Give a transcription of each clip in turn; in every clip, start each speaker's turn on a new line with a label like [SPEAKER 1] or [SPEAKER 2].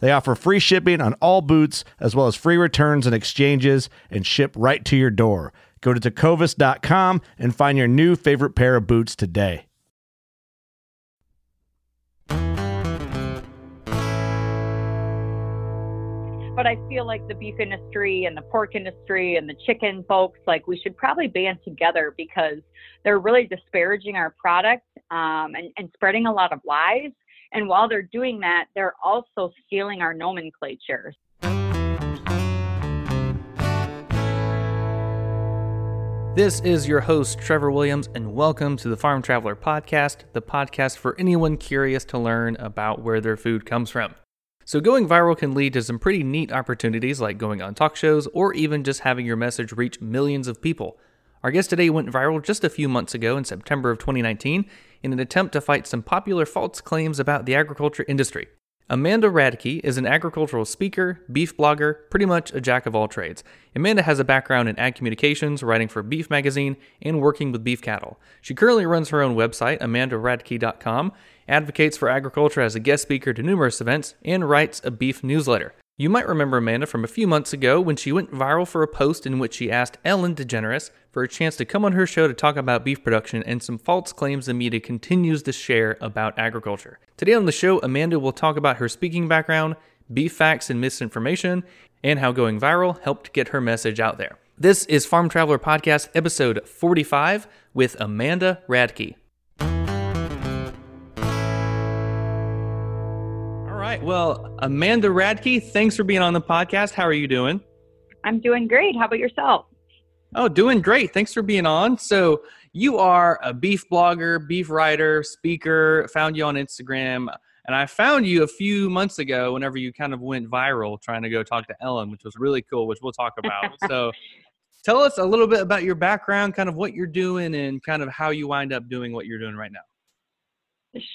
[SPEAKER 1] They offer free shipping on all boots, as well as free returns and exchanges, and ship right to your door. Go to tecovas.com and find your new favorite pair of boots today.
[SPEAKER 2] but I feel like the beef industry and the pork industry and the chicken folks, like we should probably band together because they're really disparaging our product um, and, and spreading a lot of lies. And while they're doing that, they're also stealing our nomenclature.
[SPEAKER 3] This is your host, Trevor Williams, and welcome to the Farm Traveler Podcast, the podcast for anyone curious to learn about where their food comes from. So, going viral can lead to some pretty neat opportunities like going on talk shows or even just having your message reach millions of people. Our guest today went viral just a few months ago in September of 2019 in an attempt to fight some popular false claims about the agriculture industry. Amanda Radke is an agricultural speaker, beef blogger, pretty much a jack of all trades. Amanda has a background in ag communications, writing for Beef Magazine, and working with beef cattle. She currently runs her own website, amandaradke.com, advocates for agriculture as a guest speaker to numerous events, and writes a beef newsletter. You might remember Amanda from a few months ago when she went viral for a post in which she asked Ellen DeGeneres for a chance to come on her show to talk about beef production and some false claims the media continues to share about agriculture. Today on the show, Amanda will talk about her speaking background, beef facts and misinformation, and how going viral helped get her message out there. This is Farm Traveler Podcast, episode 45 with Amanda Radke. Right. Well, Amanda Radke, thanks for being on the podcast. How are you doing?
[SPEAKER 2] I'm doing great. How about yourself?
[SPEAKER 3] Oh, doing great. Thanks for being on. So, you are a beef blogger, beef writer, speaker. Found you on Instagram. And I found you a few months ago whenever you kind of went viral trying to go talk to Ellen, which was really cool, which we'll talk about. so, tell us a little bit about your background, kind of what you're doing, and kind of how you wind up doing what you're doing right now.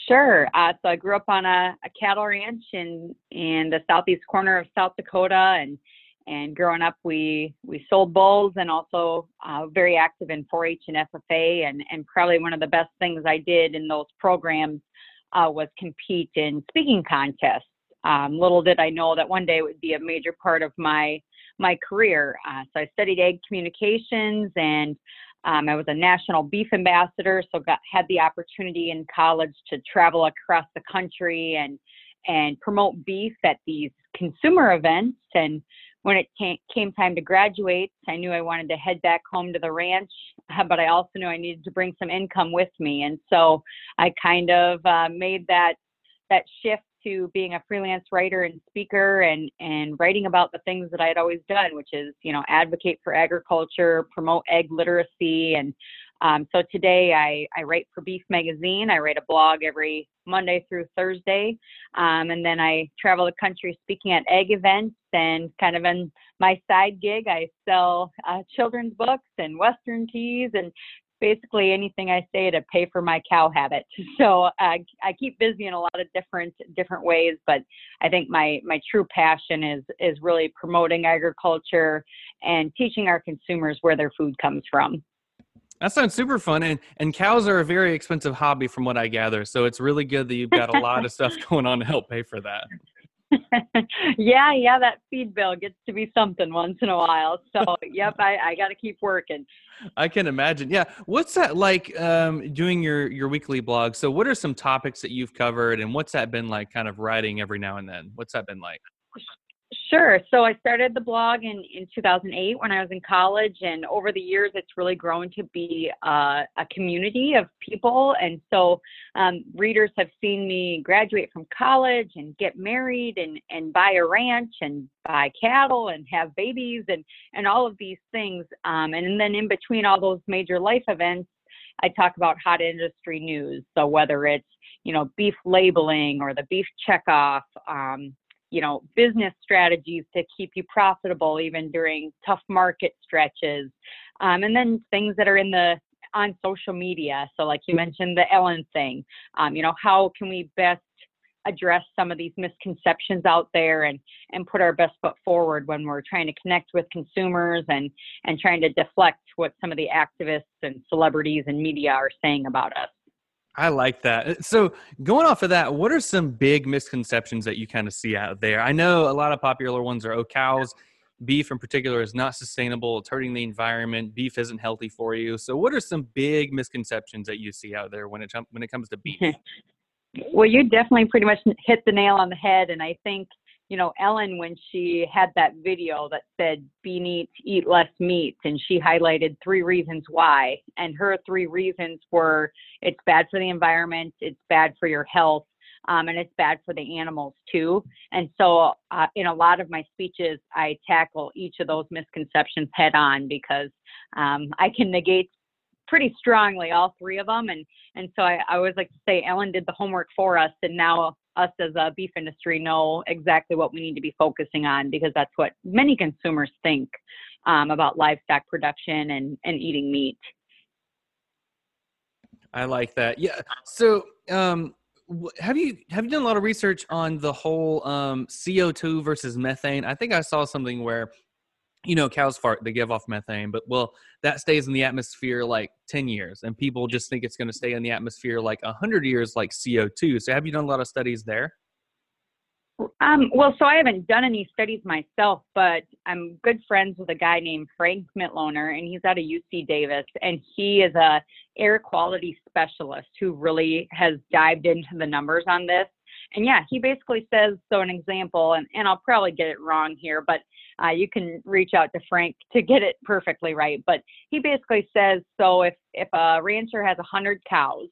[SPEAKER 2] Sure. Uh, so I grew up on a, a, cattle ranch in in the southeast corner of South Dakota, and and growing up, we we sold bulls and also uh, very active in 4-H and FFA, and and probably one of the best things I did in those programs uh, was compete in speaking contests. Um, little did I know that one day it would be a major part of my my career. Uh, so I studied ag communications and um, I was a national beef ambassador, so got had the opportunity in college to travel across the country and and promote beef at these consumer events. And when it came, time to graduate, I knew I wanted to head back home to the ranch, but I also knew I needed to bring some income with me. And so I kind of uh, made that that shift to being a freelance writer and speaker and and writing about the things that I had always done, which is you know advocate for agriculture, promote ag literacy, and um, so today I I write for Beef Magazine. I write a blog every Monday through Thursday, um, and then I travel the country speaking at ag events and kind of in my side gig I sell uh, children's books and Western teas and basically anything I say to pay for my cow habit. So uh, I keep busy in a lot of different different ways, but I think my my true passion is is really promoting agriculture and teaching our consumers where their food comes from.
[SPEAKER 3] That sounds super fun, and and cows are a very expensive hobby, from what I gather. So it's really good that you've got a lot of stuff going on to help pay for that.
[SPEAKER 2] yeah, yeah, that feed bill gets to be something once in a while. So, yep, I, I got to keep working.
[SPEAKER 3] I can imagine. Yeah, what's that like um, doing your your weekly blog? So, what are some topics that you've covered, and what's that been like? Kind of writing every now and then. What's that been like?
[SPEAKER 2] Sure. So I started the blog in, in 2008 when I was in college, and over the years, it's really grown to be uh, a community of people. And so um, readers have seen me graduate from college and get married and, and buy a ranch and buy cattle and have babies and, and all of these things. Um, and then in between all those major life events, I talk about hot industry news. So whether it's you know beef labeling or the beef checkoff, um, you know business strategies to keep you profitable even during tough market stretches um, and then things that are in the on social media. So like you mentioned the ellen thing um, you know how can we best address some of these misconceptions out there and and put our best foot forward when we're trying to connect with consumers and and trying to deflect what some of the activists and celebrities and media are saying about us
[SPEAKER 3] I like that. Uh, so, going off of that, what are some big misconceptions that you kind of see out there? I know a lot of popular ones are oh, cows, beef in particular is not sustainable, it's hurting the environment, beef isn't healthy for you. So, what are some big misconceptions that you see out there when it when it comes to beef?
[SPEAKER 2] well, you definitely pretty much hit the nail on the head, and I think you know, Ellen, when she had that video that said, be neat, eat less meat, and she highlighted three reasons why. And her three reasons were it's bad for the environment, it's bad for your health, um, and it's bad for the animals too. And so, uh, in a lot of my speeches, I tackle each of those misconceptions head on because um, I can negate pretty strongly all three of them. And and so I, I always like to say Ellen did the homework for us, and now us as a beef industry know exactly what we need to be focusing on because that's what many consumers think um, about livestock production and, and eating meat.
[SPEAKER 3] I like that. Yeah. So, um, have you have you done a lot of research on the whole um, CO2 versus methane? I think I saw something where you know, cows fart, they give off methane, but well, that stays in the atmosphere like 10 years, and people just think it's going to stay in the atmosphere like 100 years, like CO2. So, have you done a lot of studies there?
[SPEAKER 2] Um, well, so I haven't done any studies myself, but I'm good friends with a guy named Frank Mitloehner, and he's out of UC Davis, and he is a air quality specialist who really has dived into the numbers on this. And yeah, he basically says so. An example, and, and I'll probably get it wrong here, but uh, you can reach out to Frank to get it perfectly right. But he basically says so if, if a rancher has a 100 cows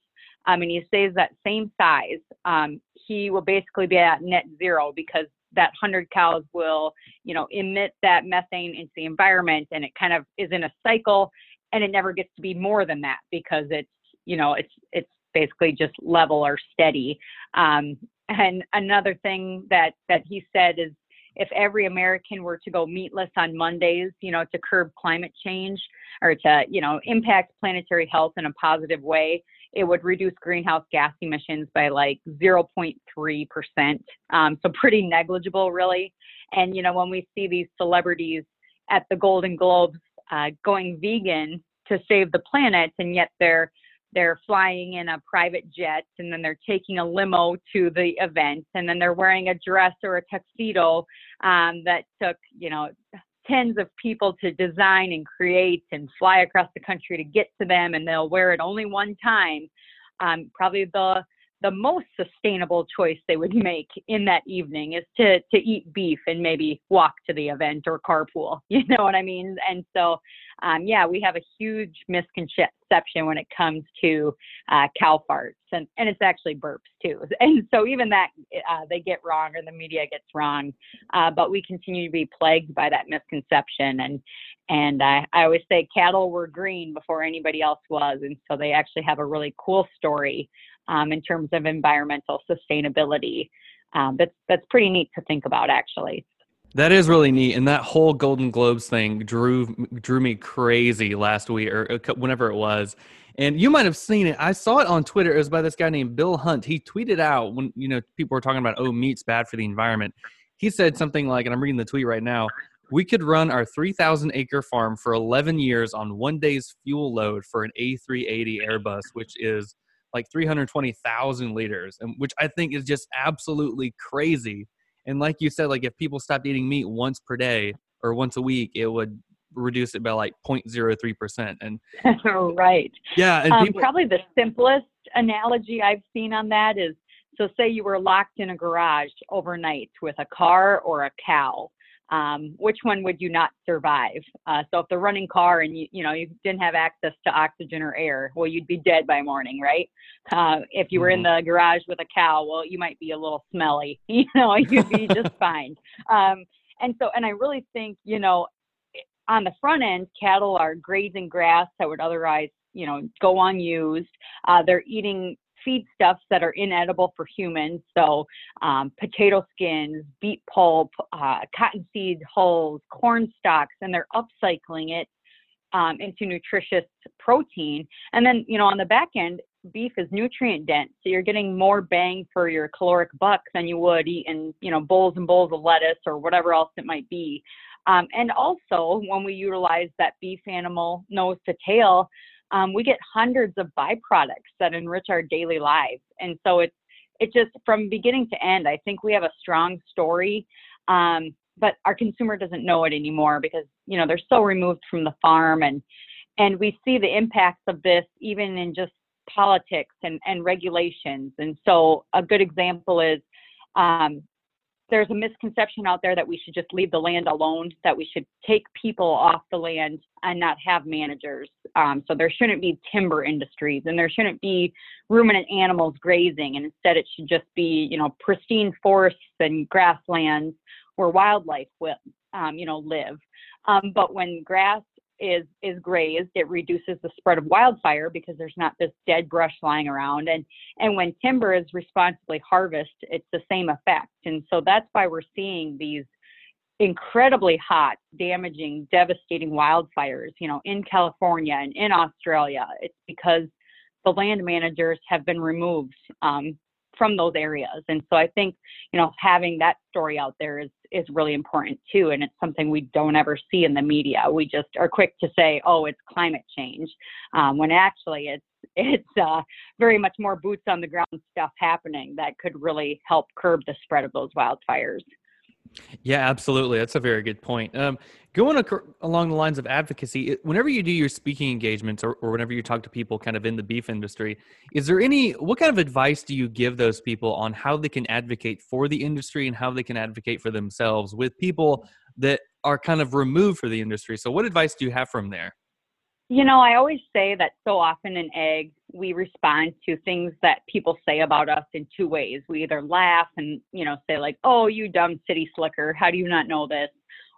[SPEAKER 2] um, and he stays that same size, um, he will basically be at net zero because that 100 cows will, you know, emit that methane into the environment and it kind of is in a cycle and it never gets to be more than that because it's, you know, it's, it's basically just level or steady. Um, and another thing that, that he said is if every American were to go meatless on Mondays, you know, to curb climate change or to, you know, impact planetary health in a positive way, it would reduce greenhouse gas emissions by like 0.3%. Um, so pretty negligible, really. And, you know, when we see these celebrities at the Golden Globes uh, going vegan to save the planet, and yet they're they're flying in a private jet and then they're taking a limo to the event and then they're wearing a dress or a tuxedo um, that took you know tens of people to design and create and fly across the country to get to them and they'll wear it only one time. Um, probably the the most sustainable choice they would make in that evening is to to eat beef and maybe walk to the event or carpool you know what i mean? And so um, yeah we have a huge misconception when it comes to uh, cow farts and, and it's actually burps too. And so even that uh, they get wrong or the media gets wrong uh, but we continue to be plagued by that misconception. And and I, I always say cattle were green before anybody else was and so they actually have a really cool story um, in terms of environmental sustainability. Um, that's that's pretty neat to think about, actually.
[SPEAKER 3] That is really neat, and that whole Golden Globes thing drew drew me crazy last week or uh, whenever it was. And you might have seen it. I saw it on Twitter. It was by this guy named Bill Hunt. He tweeted out when you know people were talking about oh meat's bad for the environment. He said something like, and I'm reading the tweet right now. We could run our 3,000 acre farm for 11 years on one day's fuel load for an A380 Airbus, which is like 320,000 liters, and which I think is just absolutely crazy. And like you said, like if people stopped eating meat once per day or once a week, it would reduce it by like 0.03 percent. And
[SPEAKER 2] right,
[SPEAKER 3] yeah,
[SPEAKER 2] and um, people, probably the simplest analogy I've seen on that is so say you were locked in a garage overnight with a car or a cow um, which one would you not survive? Uh, so if the running car and you, you know you didn't have access to oxygen or air, well, you'd be dead by morning, right? Uh, if you were in mm-hmm. the garage with a cow, well, you might be a little smelly, you know, you'd be just fine. Um, and so, and I really think, you know, on the front end, cattle are grazing grass that would otherwise, you know, go unused. Uh, they're eating feedstuffs that are inedible for humans. So, um, potato skins, beet pulp, uh, cottonseed hulls, corn stalks, and they're upcycling it um, into nutritious protein. And then, you know, on the back end, beef is nutrient dense, so you're getting more bang for your caloric buck than you would eating, you know, bowls and bowls of lettuce or whatever else it might be. Um, and also, when we utilize that beef animal nose to tail, um, we get hundreds of byproducts that enrich our daily lives. And so it's it just from beginning to end, I think we have a strong story. Um, but our consumer doesn't know it anymore because you know they're so removed from the farm and and we see the impacts of this even in just politics and, and regulations. And so a good example is um, there's a misconception out there that we should just leave the land alone, that we should take people off the land and not have managers. Um, so there shouldn't be timber industries and there shouldn't be ruminant animals grazing, and instead it should just be, you know, pristine forests and grasslands where wildlife will, um, you know, live. Um, but when grass is is grazed, it reduces the spread of wildfire because there's not this dead brush lying around. And and when timber is responsibly harvested, it's the same effect. And so that's why we're seeing these incredibly hot, damaging, devastating wildfires, you know, in California and in Australia. It's because the land managers have been removed um, from those areas. And so I think, you know, having that story out there is is really important too. And it's something we don't ever see in the media. We just are quick to say, oh, it's climate change, um, when actually it's it's uh, very much more boots on the ground stuff happening that could really help curb the spread of those wildfires.
[SPEAKER 3] Yeah, absolutely. That's a very good point. Um, going ac- along the lines of advocacy, whenever you do your speaking engagements or, or whenever you talk to people kind of in the beef industry, is there any, what kind of advice do you give those people on how they can advocate for the industry and how they can advocate for themselves with people that are kind of removed for the industry? So, what advice do you have from there?
[SPEAKER 2] You know, I always say that so often in ag, we respond to things that people say about us in two ways. We either laugh and, you know, say like, oh, you dumb city slicker, how do you not know this?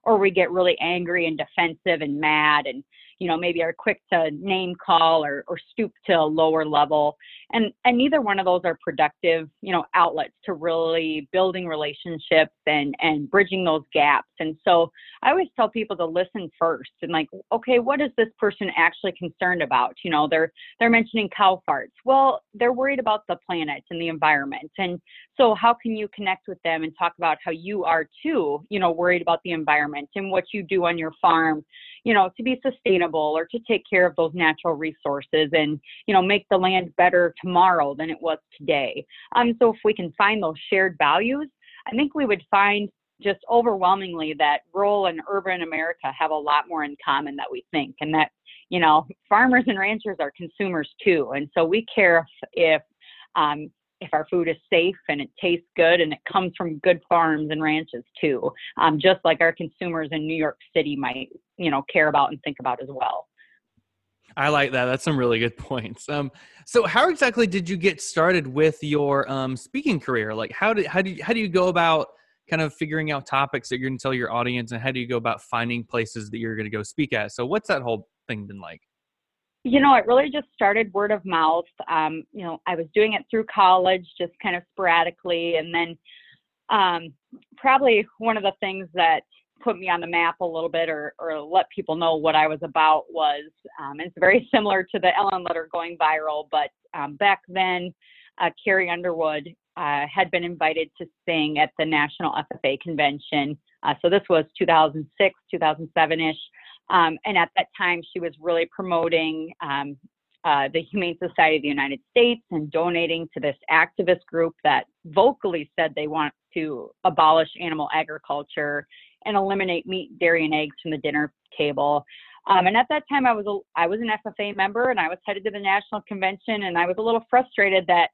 [SPEAKER 2] Or we get really angry and defensive and mad and, you know, maybe are quick to name call or, or stoop to a lower level. And and neither one of those are productive you know outlets to really building relationships and and bridging those gaps. And so i always tell people to listen first and like okay what is this person actually concerned about? You know they're they're mentioning cow farts. Well they're worried about the planet and the environment. And so how can you connect with them and talk about how you are too you know worried about the environment and what you do on your farm you know to be sustainable or to take care of those natural resources and you know make the land better tomorrow than it was today. Um, so if we can find those shared values, I think we would find just overwhelmingly that rural and urban America have a lot more in common that we think, and that you know farmers and ranchers are consumers too, and so we care if, if um, if our food is safe and it tastes good and it comes from good farms and ranches too, um, just like our consumers in New York City might you know care about and think about as well.
[SPEAKER 3] I like that. That's some really good points. Um, so how exactly did you get started with your um, speaking career? Like, how did how do you, how do you go about kind of figuring out topics that you're going to tell your audience, and how do you go about finding places that you're going to go speak at? So, what's that whole thing been like?
[SPEAKER 2] You know, it really just started word of mouth. Um, you know, I was doing it through college, just kind of sporadically, and then um, probably one of the things that put me on the map a little bit or, or let people know what I was about was um, it's very similar to the Ellen letter going viral, but um, back then, uh, Carrie Underwood uh, had been invited to sing at the National FFA convention. Uh, so this was 2006, 2007 ish. Um, and at that time, she was really promoting um, uh, the Humane Society of the United States and donating to this activist group that vocally said they want to abolish animal agriculture and eliminate meat, dairy, and eggs from the dinner table. Um, and at that time, I was a, I was an FFA member, and I was headed to the national convention, and I was a little frustrated that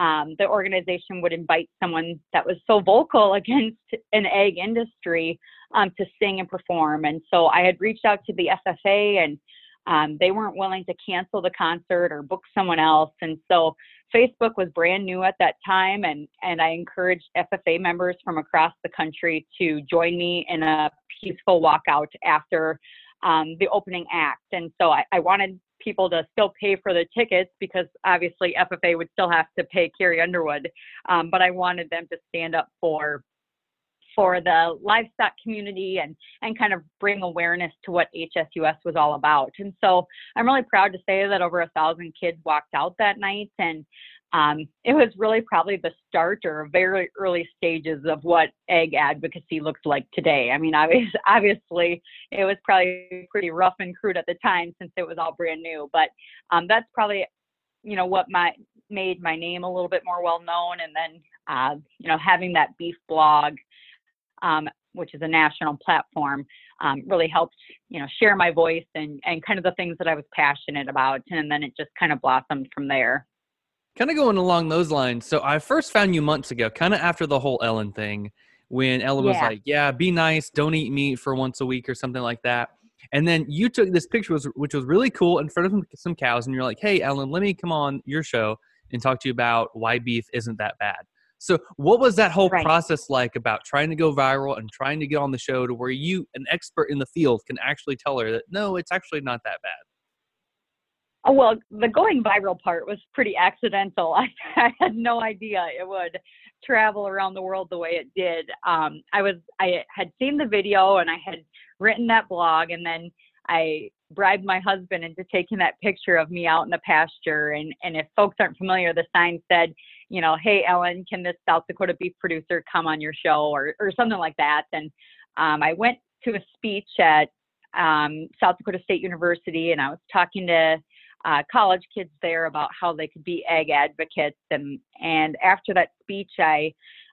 [SPEAKER 2] um, the organization would invite someone that was so vocal against an ag industry um, to sing and perform. And so I had reached out to the FFA, and um, they weren't willing to cancel the concert or book someone else. And so Facebook was brand new at that time, and and I encouraged FFA members from across the country to join me in a peaceful walkout after um, the opening act. And so I, I wanted people to still pay for the tickets because obviously FFA would still have to pay Carrie Underwood, um, but I wanted them to stand up for for the livestock community and and kind of bring awareness to what HSUS was all about. And so I'm really proud to say that over a thousand kids walked out that night and um, it was really probably the start or very early stages of what ag advocacy looks like today. I mean, obviously, obviously, it was probably pretty rough and crude at the time since it was all brand new. But um, that's probably, you know, what my made my name a little bit more well known. And then, uh, you know, having that beef blog um, which is a national platform, um, really helped, you know, share my voice and, and kind of the things that I was passionate about. And then it just kind of blossomed from there.
[SPEAKER 3] Kind of going along those lines. So I first found you months ago, kind of after the whole Ellen thing, when Ellen was like, yeah, be nice, don't eat meat for once a week or something like that. And then you took this picture, which was really cool, in front of some cows, and you're like, "Hey, Ellen, let me come on your show and talk to you about why beef isn't that bad." So, what was that whole right. process like about trying to go viral and trying to get on the show to where you, an expert in the field, can actually tell her that no, it's actually not that bad?
[SPEAKER 2] Oh, well, the going viral part was pretty accidental. I, I had no idea it would travel around the world the way it did. Um, I was I had seen the video and I had written that blog, and then I bribed my husband into taking that picture of me out in the pasture. And and if folks aren't familiar, the sign said you know, hey, Ellen, can this South Dakota beef producer come on your show or, or something like that? And um, I went to a speech at um, South Dakota State University and I was talking to uh, college kids there about how they could be ag advocates. And, and after that speech, I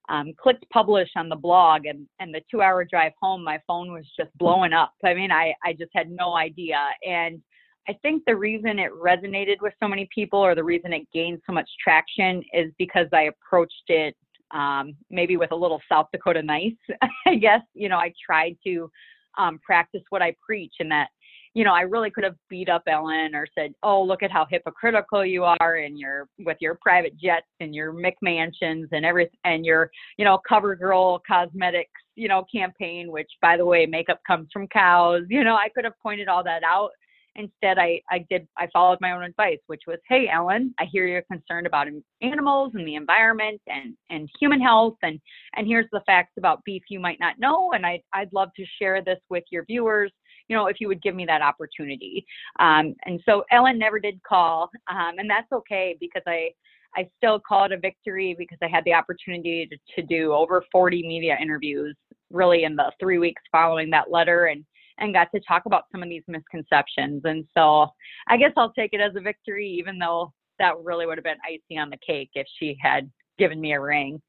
[SPEAKER 2] um, clicked publish on the blog and, and the two hour drive home, my phone was just blowing up. I mean, I, I just had no idea. And I think the reason it resonated with so many people or the reason it gained so much traction is because I approached it um, maybe with a little South Dakota nice. I guess, you know, I tried to um, practice what I preach and that, you know, I really could have beat up Ellen or said, oh, look at how hypocritical you are and your with your private jets and your McMansions and everything and your, you know, cover girl cosmetics, you know, campaign, which by the way, makeup comes from cows. You know, I could have pointed all that out Instead, I, I did I followed my own advice, which was, hey, Ellen, I hear you're concerned about animals and the environment and and human health, and and here's the facts about beef you might not know, and I I'd love to share this with your viewers. You know, if you would give me that opportunity. Um, and so Ellen never did call, um, and that's okay because I I still call it a victory because I had the opportunity to, to do over 40 media interviews really in the three weeks following that letter and and got to talk about some of these misconceptions. And so I guess I'll take it as a victory, even though that really would have been icing on the cake if she had given me a ring.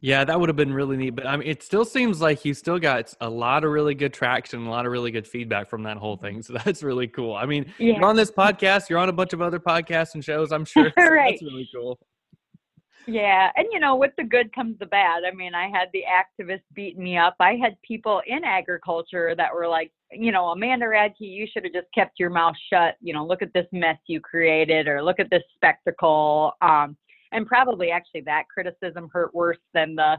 [SPEAKER 3] Yeah, that would have been really neat. But I mean, it still seems like you still got a lot of really good traction, a lot of really good feedback from that whole thing. So that's really cool. I mean, yeah. you're on this podcast, you're on a bunch of other podcasts and shows. I'm sure right. that's really cool.
[SPEAKER 2] Yeah, and you know, with the good comes the bad. I mean, I had the activists beating me up. I had people in agriculture that were like, you know, Amanda Radke, you should have just kept your mouth shut. You know, look at this mess you created, or look at this spectacle. Um, and probably actually that criticism hurt worse than the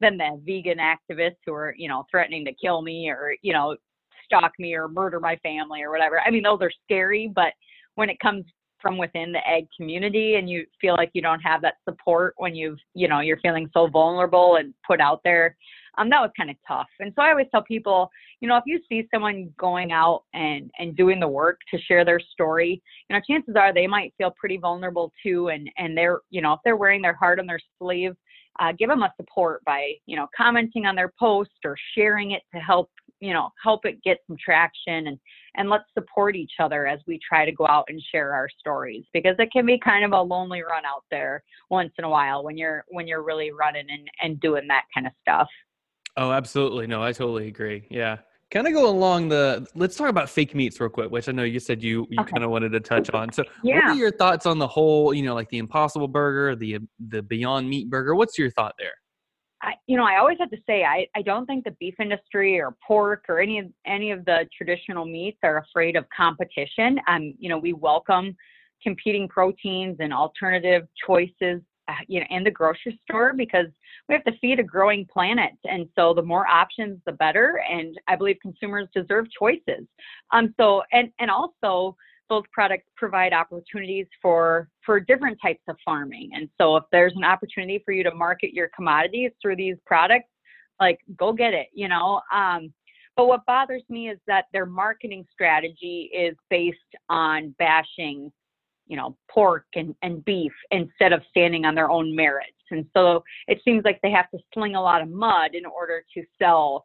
[SPEAKER 2] than the vegan activists who are, you know, threatening to kill me or you know, stalk me or murder my family or whatever. I mean, those are scary, but when it comes from within the ag community and you feel like you don't have that support when you've you know you're feeling so vulnerable and put out there um, that was kind of tough. And so i always tell people you know if you see someone going out and and doing the work to share their story you know chances are they might feel pretty vulnerable too and and they're you know if they're wearing their heart on their sleeve uh, give them a support by you know commenting on their post or sharing it to help you know help it get some traction and and let's support each other as we try to go out and share our stories because it can be kind of a lonely run out there once in a while when you're when you're really running and and doing that kind of stuff
[SPEAKER 3] oh absolutely no i totally agree yeah kind of go along the let's talk about fake meats real quick which i know you said you you okay. kind of wanted to touch on so yeah. what are your thoughts on the whole you know like the impossible burger the the beyond meat burger what's your thought there
[SPEAKER 2] I, you know, I always have to say, I, I don't think the beef industry or pork or any of any of the traditional meats are afraid of competition. Um, you know, we welcome competing proteins and alternative choices, you know, in the grocery store because we have to feed a growing planet, and so the more options, the better. And I believe consumers deserve choices. Um, so and and also those products provide opportunities for for different types of farming. And so if there's an opportunity for you to market your commodities through these products, like go get it, you know. Um, but what bothers me is that their marketing strategy is based on bashing, you know, pork and, and beef instead of standing on their own merits. And so it seems like they have to sling a lot of mud in order to sell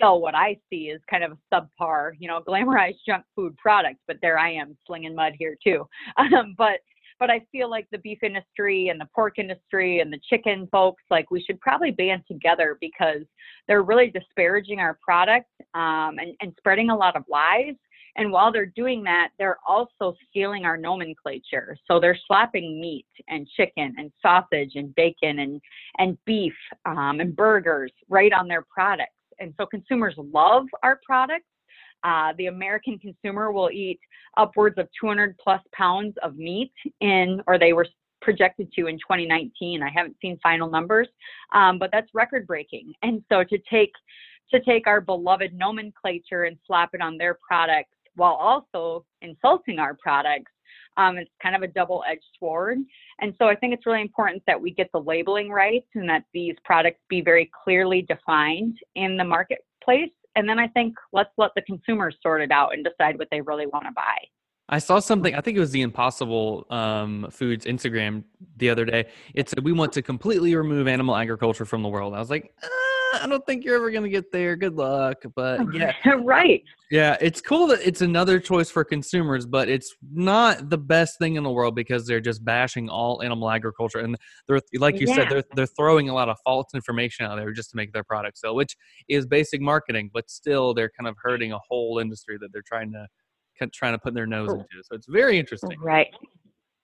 [SPEAKER 2] sell what I see is kind of a subpar, you know, glamorized junk food product. But there I am slinging mud here too. Um, but but I feel like the beef industry and the pork industry and the chicken folks, like we should probably band together because they're really disparaging our product um, and, and spreading a lot of lies. And while they're doing that, they're also stealing our nomenclature. So they're slapping meat and chicken and sausage and bacon and, and beef um, and burgers right on their products and so consumers love our products. Uh, the American consumer will eat upwards of 200 plus pounds of meat in, or they were projected to in 2019. I haven't seen final numbers, um, but that's record breaking. And so to take to take our beloved nomenclature and slap it on their products while also insulting our products um, it's kind of a double edged sword. And so I think it's really important that we get the labeling right and that these products be very clearly defined in the marketplace. And then I think let's let the consumers sort it out and decide what they really want to buy.
[SPEAKER 3] I saw something. I think it was the Impossible um, Foods Instagram the other day. It said we want to completely remove animal agriculture from the world. I was like, uh, I don't think you're ever gonna get there. Good luck. But yeah,
[SPEAKER 2] right.
[SPEAKER 3] Yeah, it's cool that it's another choice for consumers, but it's not the best thing in the world because they're just bashing all animal agriculture, and they're like you yeah. said, they're they're throwing a lot of false information out there just to make their product sell, which is basic marketing, but still they're kind of hurting a whole industry that they're trying to trying to put their nose into. So it's very interesting.
[SPEAKER 2] Right.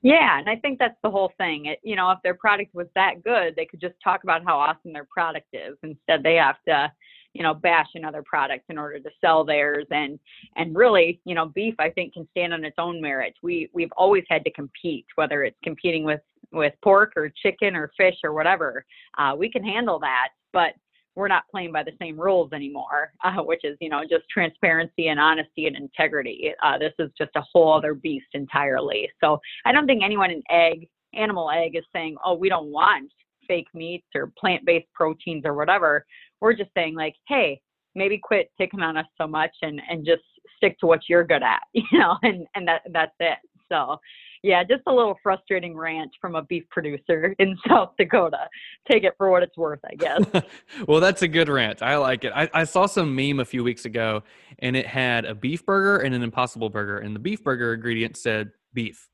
[SPEAKER 2] Yeah, and I think that's the whole thing. It, you know, if their product was that good, they could just talk about how awesome their product is. Instead, they have to, you know, bash another product in order to sell theirs. And and really, you know, beef I think can stand on its own merit. We we've always had to compete, whether it's competing with with pork or chicken or fish or whatever. Uh, we can handle that, but we're not playing by the same rules anymore, uh, which is, you know, just transparency and honesty and integrity. Uh, this is just a whole other beast entirely. So I don't think anyone in ag, animal ag, is saying, oh, we don't want fake meats or plant based proteins or whatever. We're just saying, like, hey, maybe quit picking on us so much and, and just stick to what you're good at, you know, and, and that, that's it. So yeah, just a little frustrating rant from a beef producer in South Dakota. Take it for what it's worth, I guess.
[SPEAKER 3] well, that's a good rant. I like it. I, I, saw some meme a few weeks ago, and it had a beef burger and an Impossible burger, and the beef burger ingredient said beef.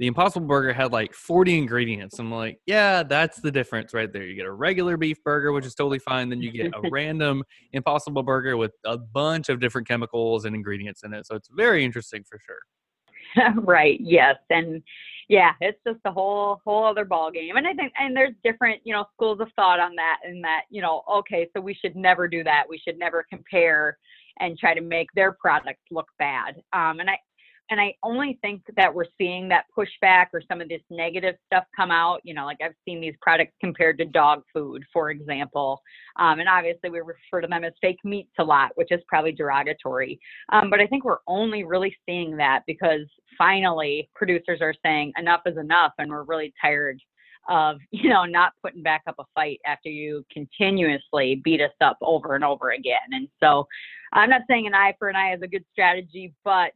[SPEAKER 3] The Impossible burger had like 40 ingredients. I'm like, yeah, that's the difference right there. You get a regular beef burger, which is totally fine. Then you get a random Impossible burger with a bunch of different chemicals and ingredients in it. So it's very interesting for sure.
[SPEAKER 2] right. Yes. And yeah, it's just a whole whole other ball game. And I think and there's different, you know, schools of thought on that and that, you know, okay, so we should never do that. We should never compare and try to make their products look bad. Um, and I and I only think that we're seeing that pushback or some of this negative stuff come out. You know, like I've seen these products compared to dog food, for example. Um, and obviously, we refer to them as fake meats a lot, which is probably derogatory. Um, but I think we're only really seeing that because finally producers are saying enough is enough, and we're really tired of you know not putting back up a fight after you continuously beat us up over and over again and so i'm not saying an eye for an eye is a good strategy but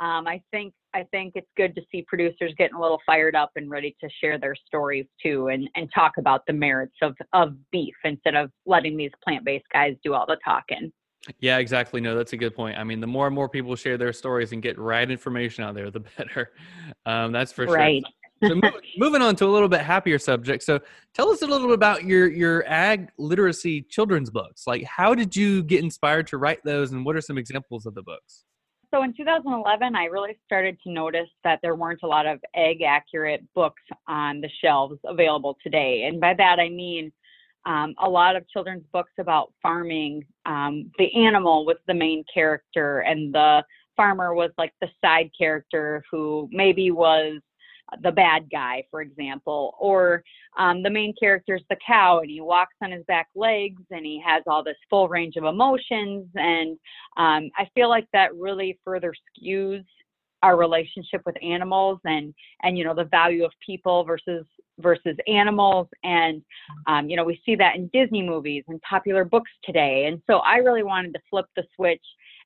[SPEAKER 2] um, I think I think it's good to see producers getting a little fired up and ready to share their stories too, and and talk about the merits of of beef instead of letting these plant based guys do all the talking.
[SPEAKER 3] Yeah, exactly. No, that's a good point. I mean, the more and more people share their stories and get right information out there, the better. Um, that's for
[SPEAKER 2] right.
[SPEAKER 3] sure. so move, moving on to a little bit happier subject. So tell us a little bit about your your ag literacy children's books. Like, how did you get inspired to write those, and what are some examples of the books?
[SPEAKER 2] So in 2011, I really started to notice that there weren't a lot of ag accurate books on the shelves available today. And by that, I mean um, a lot of children's books about farming. Um, the animal was the main character, and the farmer was like the side character who maybe was the bad guy, for example, or um, the main character is the cow and he walks on his back legs and he has all this full range of emotions. And um, I feel like that really further skews our relationship with animals and and you know the value of people versus versus animals and um, you know we see that in disney movies and popular books today and so i really wanted to flip the switch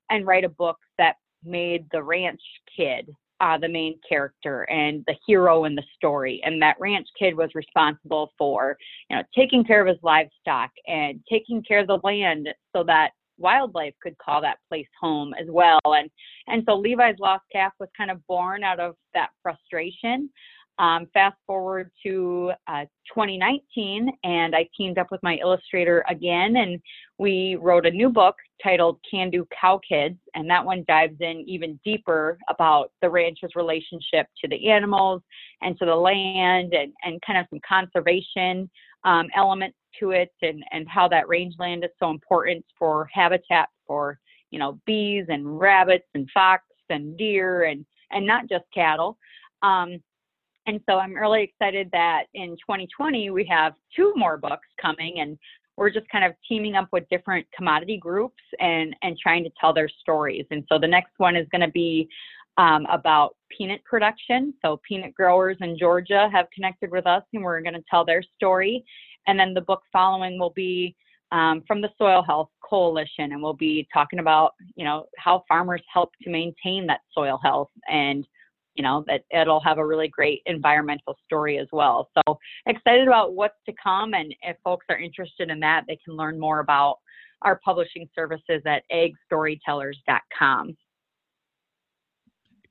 [SPEAKER 2] and write a book that made the ranch kid uh, the main character and the hero in the story. And that ranch kid was responsible for, you know, taking care of his livestock and taking care of the land so that wildlife could call that place home as well. And and so Levi's Lost Calf was kind of born out of that frustration. Um, fast forward to uh, 2019, and I teamed up with my illustrator again, and we wrote a new book titled Can Do Cow Kids, and that one dives in even deeper about the rancher's relationship to the animals and to the land, and, and kind of some conservation um, elements to it, and, and how that rangeland is so important for habitat for you know bees and rabbits and fox and deer and and not just cattle. Um, and so I'm really excited that in 2020 we have two more books coming and we're just kind of teaming up with different commodity groups and and trying to tell their stories. And so the next one is going to be um, about peanut production. So peanut growers in Georgia have connected with us and we're going to tell their story. And then the book following will be um, from the Soil Health Coalition, and we'll be talking about you know how farmers help to maintain that soil health and you know that it'll have a really great environmental story as well so excited about what's to come and if folks are interested in that they can learn more about our publishing services at agstorytellers.com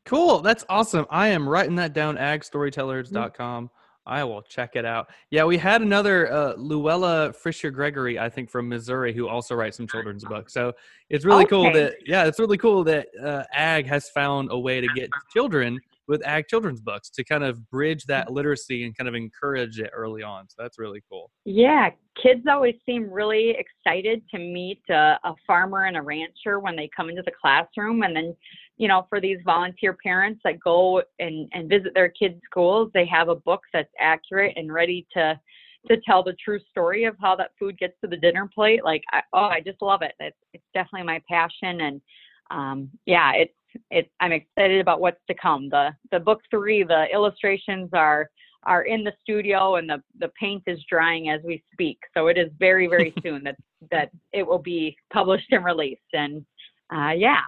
[SPEAKER 3] cool that's awesome i am writing that down agstorytellers.com mm-hmm. I will check it out. Yeah, we had another uh, Luella Fisher Gregory, I think, from Missouri, who also writes some children's books. So it's really okay. cool that yeah, it's really cool that uh, Ag has found a way to get children with ag children's books to kind of bridge that mm. literacy and kind of encourage it early on. So that's really cool.
[SPEAKER 2] Yeah, kids always seem really excited to meet a, a, farmer and a rancher when they come into the classroom. And then, you know, for these volunteer parents that go and, and visit their kids' schools, they have a book that's accurate and ready to to tell the true story of how that food gets to the dinner plate. Like, I, oh, I just love it. It's, it's definitely my passion. And um, yeah, it's it, I'm excited about what's to come. The the book three, the illustrations are are in the studio and the the paint is drying as we speak. So it is very very soon that that it will be published and released. And uh, yeah,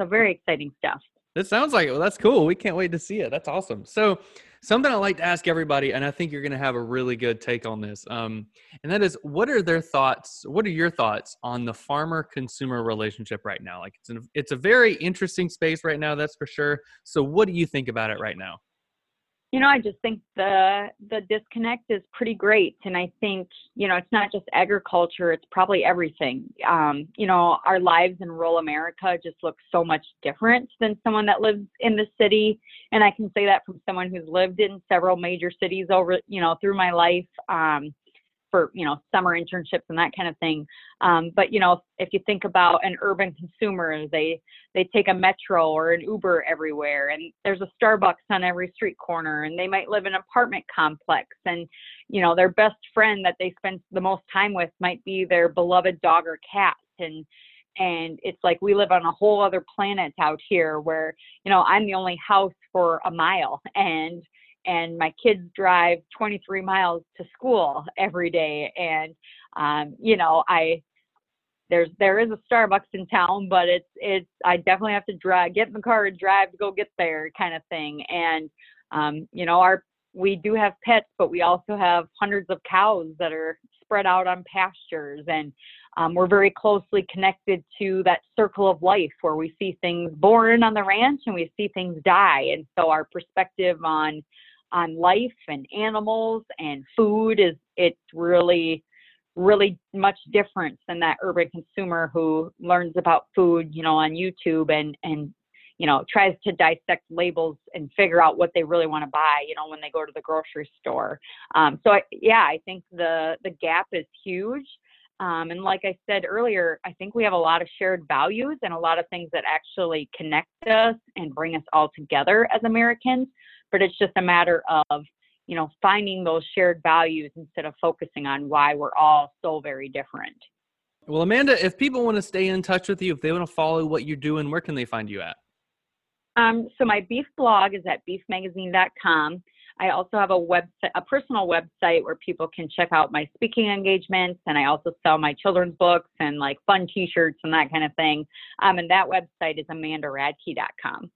[SPEAKER 2] so very exciting stuff.
[SPEAKER 3] It sounds like it. Well, that's cool. We can't wait to see it. That's awesome. So something I like to ask everybody, and I think you're going to have a really good take on this. Um, and that is, what are their thoughts? What are your thoughts on the farmer-consumer relationship right now? Like, it's an, it's a very interesting space right now, that's for sure. So, what do you think about it right now?
[SPEAKER 2] You know, I just think the the disconnect is pretty great, and I think you know it's not just agriculture; it's probably everything. Um, you know, our lives in rural America just look so much different than someone that lives in the city, and I can say that from someone who's lived in several major cities over you know through my life. Um, for you know summer internships and that kind of thing. Um, but you know, if you think about an urban consumer, they they take a metro or an Uber everywhere, and there's a Starbucks on every street corner, and they might live in an apartment complex, and you know their best friend that they spend the most time with might be their beloved dog or cat, and and it's like we live on a whole other planet out here where you know i'm the only house for a mile and and my kids drive 23 miles to school every day. And um, you know i there's there is a starbucks in town but it's it's i definitely have to drive get in the car and drive to go get there kind of thing. And um, you know our we do have pets but we also have hundreds of cows that are spread out on pastures. And um, we're very closely connected to that circle of life where we see things born on the ranch and we see things die. And so our perspective on on life and animals and food is it's really really much different than that urban consumer who learns about food you know on youtube and and you know tries to dissect labels and figure out what they really want to buy you know when they go to the grocery store. Um, so I, yeah i think the the gap is huge um, and like I said earlier, I think we have a lot of shared values and a lot of things that actually connect us and bring us all together as Americans but it's just a matter of you know finding those shared values instead of focusing on why we're all so very different.
[SPEAKER 3] Well amanda if people want to stay in touch with you if they want to follow what you're doing where can they find you at?
[SPEAKER 2] Um, so my beef blog is at beefmagazine.com i also have a website a personal website where people can check out my speaking engagements and i also sell my children's books and like fun t-shirts and that kind of thing um, and that website is amandaradke.com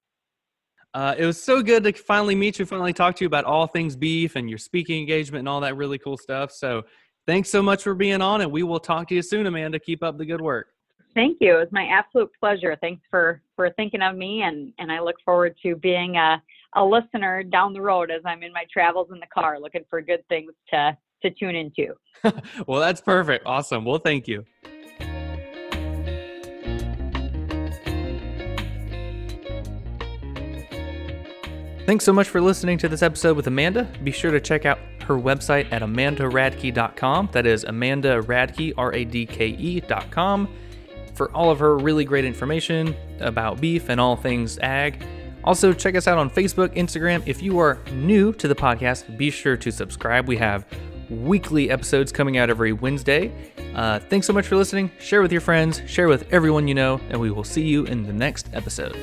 [SPEAKER 3] uh, it was so good to finally meet you, finally talk to you about all things beef and your speaking engagement and all that really cool stuff. So thanks so much for being on, and we will talk to you soon, Amanda. Keep up the good work.
[SPEAKER 2] Thank you. It was my absolute pleasure. Thanks for for thinking of me, and and I look forward to being a a listener down the road as I'm in my travels in the car, looking for good things to to tune into.
[SPEAKER 3] well, that's perfect. Awesome. Well, thank you. Thanks so much for listening to this episode with Amanda. Be sure to check out her website at amandaradke.com. That is Amanda Radke, R A D K E.com, for all of her really great information about beef and all things ag. Also, check us out on Facebook, Instagram. If you are new to the podcast, be sure to subscribe. We have weekly episodes coming out every Wednesday. Uh, thanks so much for listening. Share with your friends, share with everyone you know, and we will see you in the next episode.